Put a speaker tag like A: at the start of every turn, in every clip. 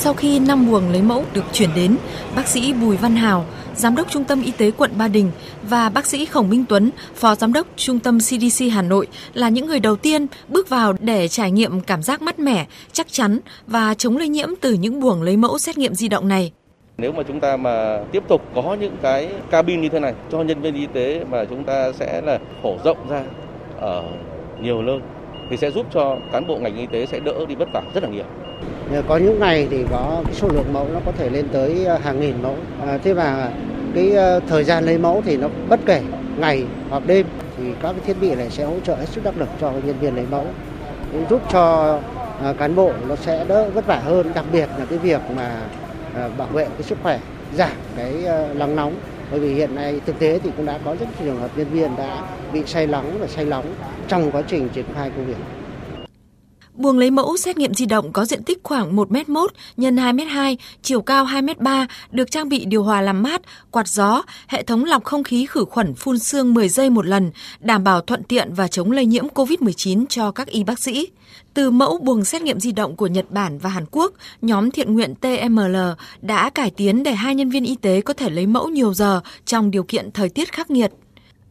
A: sau khi năm buồng lấy mẫu được chuyển đến, bác sĩ Bùi Văn Hào, Giám đốc Trung tâm Y tế quận Ba Đình và bác sĩ Khổng Minh Tuấn, Phó Giám đốc Trung tâm CDC Hà Nội là những người đầu tiên bước vào để trải nghiệm cảm giác mát mẻ, chắc chắn và chống lây nhiễm từ những buồng lấy mẫu xét nghiệm di động này.
B: Nếu mà chúng ta mà tiếp tục có những cái cabin như thế này cho nhân viên y tế mà chúng ta sẽ là phổ rộng ra ở nhiều nơi thì sẽ giúp cho cán bộ ngành y tế sẽ đỡ đi vất vả rất là nhiều.
C: Có những ngày thì có số lượng mẫu nó có thể lên tới ờ, hàng nghìn mẫu. À, thế và cái ờ, thời gian lấy mẫu thì nó bất kể ngày hoặc đêm thì các cái thiết bị này sẽ hỗ trợ hết sức đắc lực cho nhân viên lấy mẫu giúp cho ờ, cán bộ nó sẽ đỡ vất vả hơn đặc biệt là cái việc mà bảo vệ cái sức khỏe giảm cái nắng nóng bởi vì hiện nay thực tế thì cũng đã có rất nhiều trường hợp nhân viên đã bị say nắng và say nóng trong quá trình triển khai công việc.
A: Buồng lấy mẫu xét nghiệm di động có diện tích khoảng 1m1 x 2m2, chiều cao 2m3, được trang bị điều hòa làm mát, quạt gió, hệ thống lọc không khí khử khuẩn phun sương 10 giây một lần, đảm bảo thuận tiện và chống lây nhiễm COVID-19 cho các y bác sĩ. Từ mẫu buồng xét nghiệm di động của Nhật Bản và Hàn Quốc, nhóm thiện nguyện TML đã cải tiến để hai nhân viên y tế có thể lấy mẫu nhiều giờ trong điều kiện thời tiết khắc nghiệt.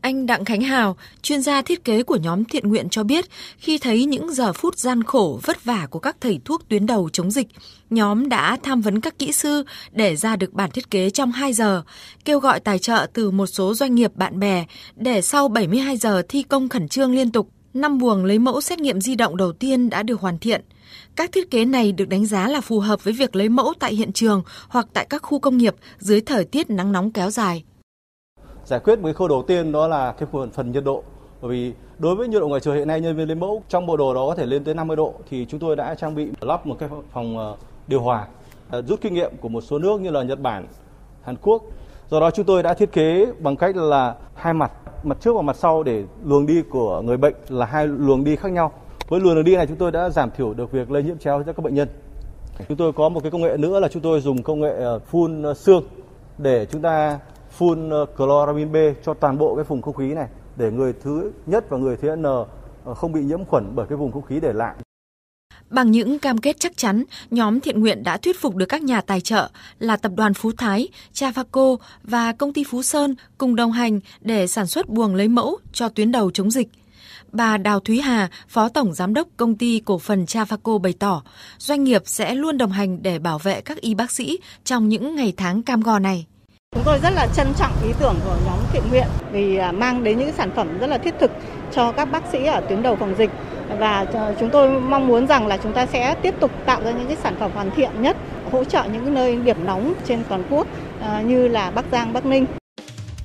A: Anh Đặng Khánh Hào, chuyên gia thiết kế của nhóm thiện nguyện cho biết, khi thấy những giờ phút gian khổ, vất vả của các thầy thuốc tuyến đầu chống dịch, nhóm đã tham vấn các kỹ sư để ra được bản thiết kế trong 2 giờ, kêu gọi tài trợ từ một số doanh nghiệp bạn bè để sau 72 giờ thi công khẩn trương liên tục, năm buồng lấy mẫu xét nghiệm di động đầu tiên đã được hoàn thiện. Các thiết kế này được đánh giá là phù hợp với việc lấy mẫu tại hiện trường hoặc tại các khu công nghiệp dưới thời tiết nắng nóng kéo dài
D: giải quyết một cái khâu đầu tiên đó là cái phần, phần nhiệt độ bởi vì đối với nhiệt độ ngoài trời hiện nay nhân viên lấy mẫu trong bộ đồ đó có thể lên tới 50 độ thì chúng tôi đã trang bị lắp một cái phòng ờ, điều hòa ờ, rút kinh nghiệm của một số nước như là Nhật Bản, Hàn Quốc. Do đó chúng tôi đã thiết kế bằng cách là hai mặt, mặt trước và mặt sau để luồng đi của người bệnh là hai luồng đi khác nhau. Với luồng đi này chúng tôi đã giảm thiểu được việc lây nhiễm chéo cho các bệnh nhân. Chúng tôi có một cái công nghệ nữa là chúng tôi dùng công nghệ ờ, phun xương để chúng ta phun ờ, chloramin B cho toàn bộ cái vùng không khí này để người thứ nhất và người thứ n ờ, không bị nhiễm khuẩn bởi cái vùng không khí để lại.
A: Bằng những cam kết chắc chắn, nhóm thiện nguyện đã thuyết phục được các nhà tài trợ là tập đoàn Phú Thái, Chavaco và công ty Phú Sơn cùng đồng hành để sản xuất buồng lấy mẫu cho tuyến đầu chống dịch. Bà Đào Thúy Hà, Phó Tổng Giám đốc Công ty Cổ phần Chavaco bày tỏ, doanh nghiệp sẽ luôn đồng hành để bảo vệ các y bác sĩ trong những ngày tháng cam go này.
E: Chúng tôi rất là trân trọng ý tưởng của nhóm thiện nguyện vì à, mang đến những sản phẩm rất là thiết thực cho các bác sĩ ở tuyến đầu phòng dịch và à, chúng tôi mong muốn rằng là chúng ta sẽ tiếp tục tạo ra những cái sản phẩm hoàn thiện nhất hỗ trợ những nơi điểm nóng trên toàn quốc à, như là Bắc Giang, Bắc Ninh.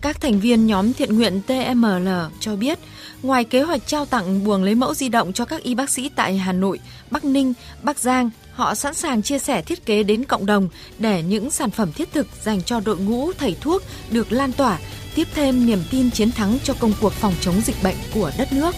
A: Các thành viên nhóm thiện nguyện TML cho biết, ngoài kế hoạch trao tặng buồng lấy mẫu di động cho các y bác sĩ tại Hà Nội, Bắc Ninh, Bắc Giang, họ sẵn sàng chia sẻ thiết kế đến cộng đồng để những sản phẩm thiết thực dành cho đội ngũ thầy thuốc được lan tỏa, tiếp thêm niềm tin chiến thắng cho công cuộc phòng chống dịch bệnh của đất nước.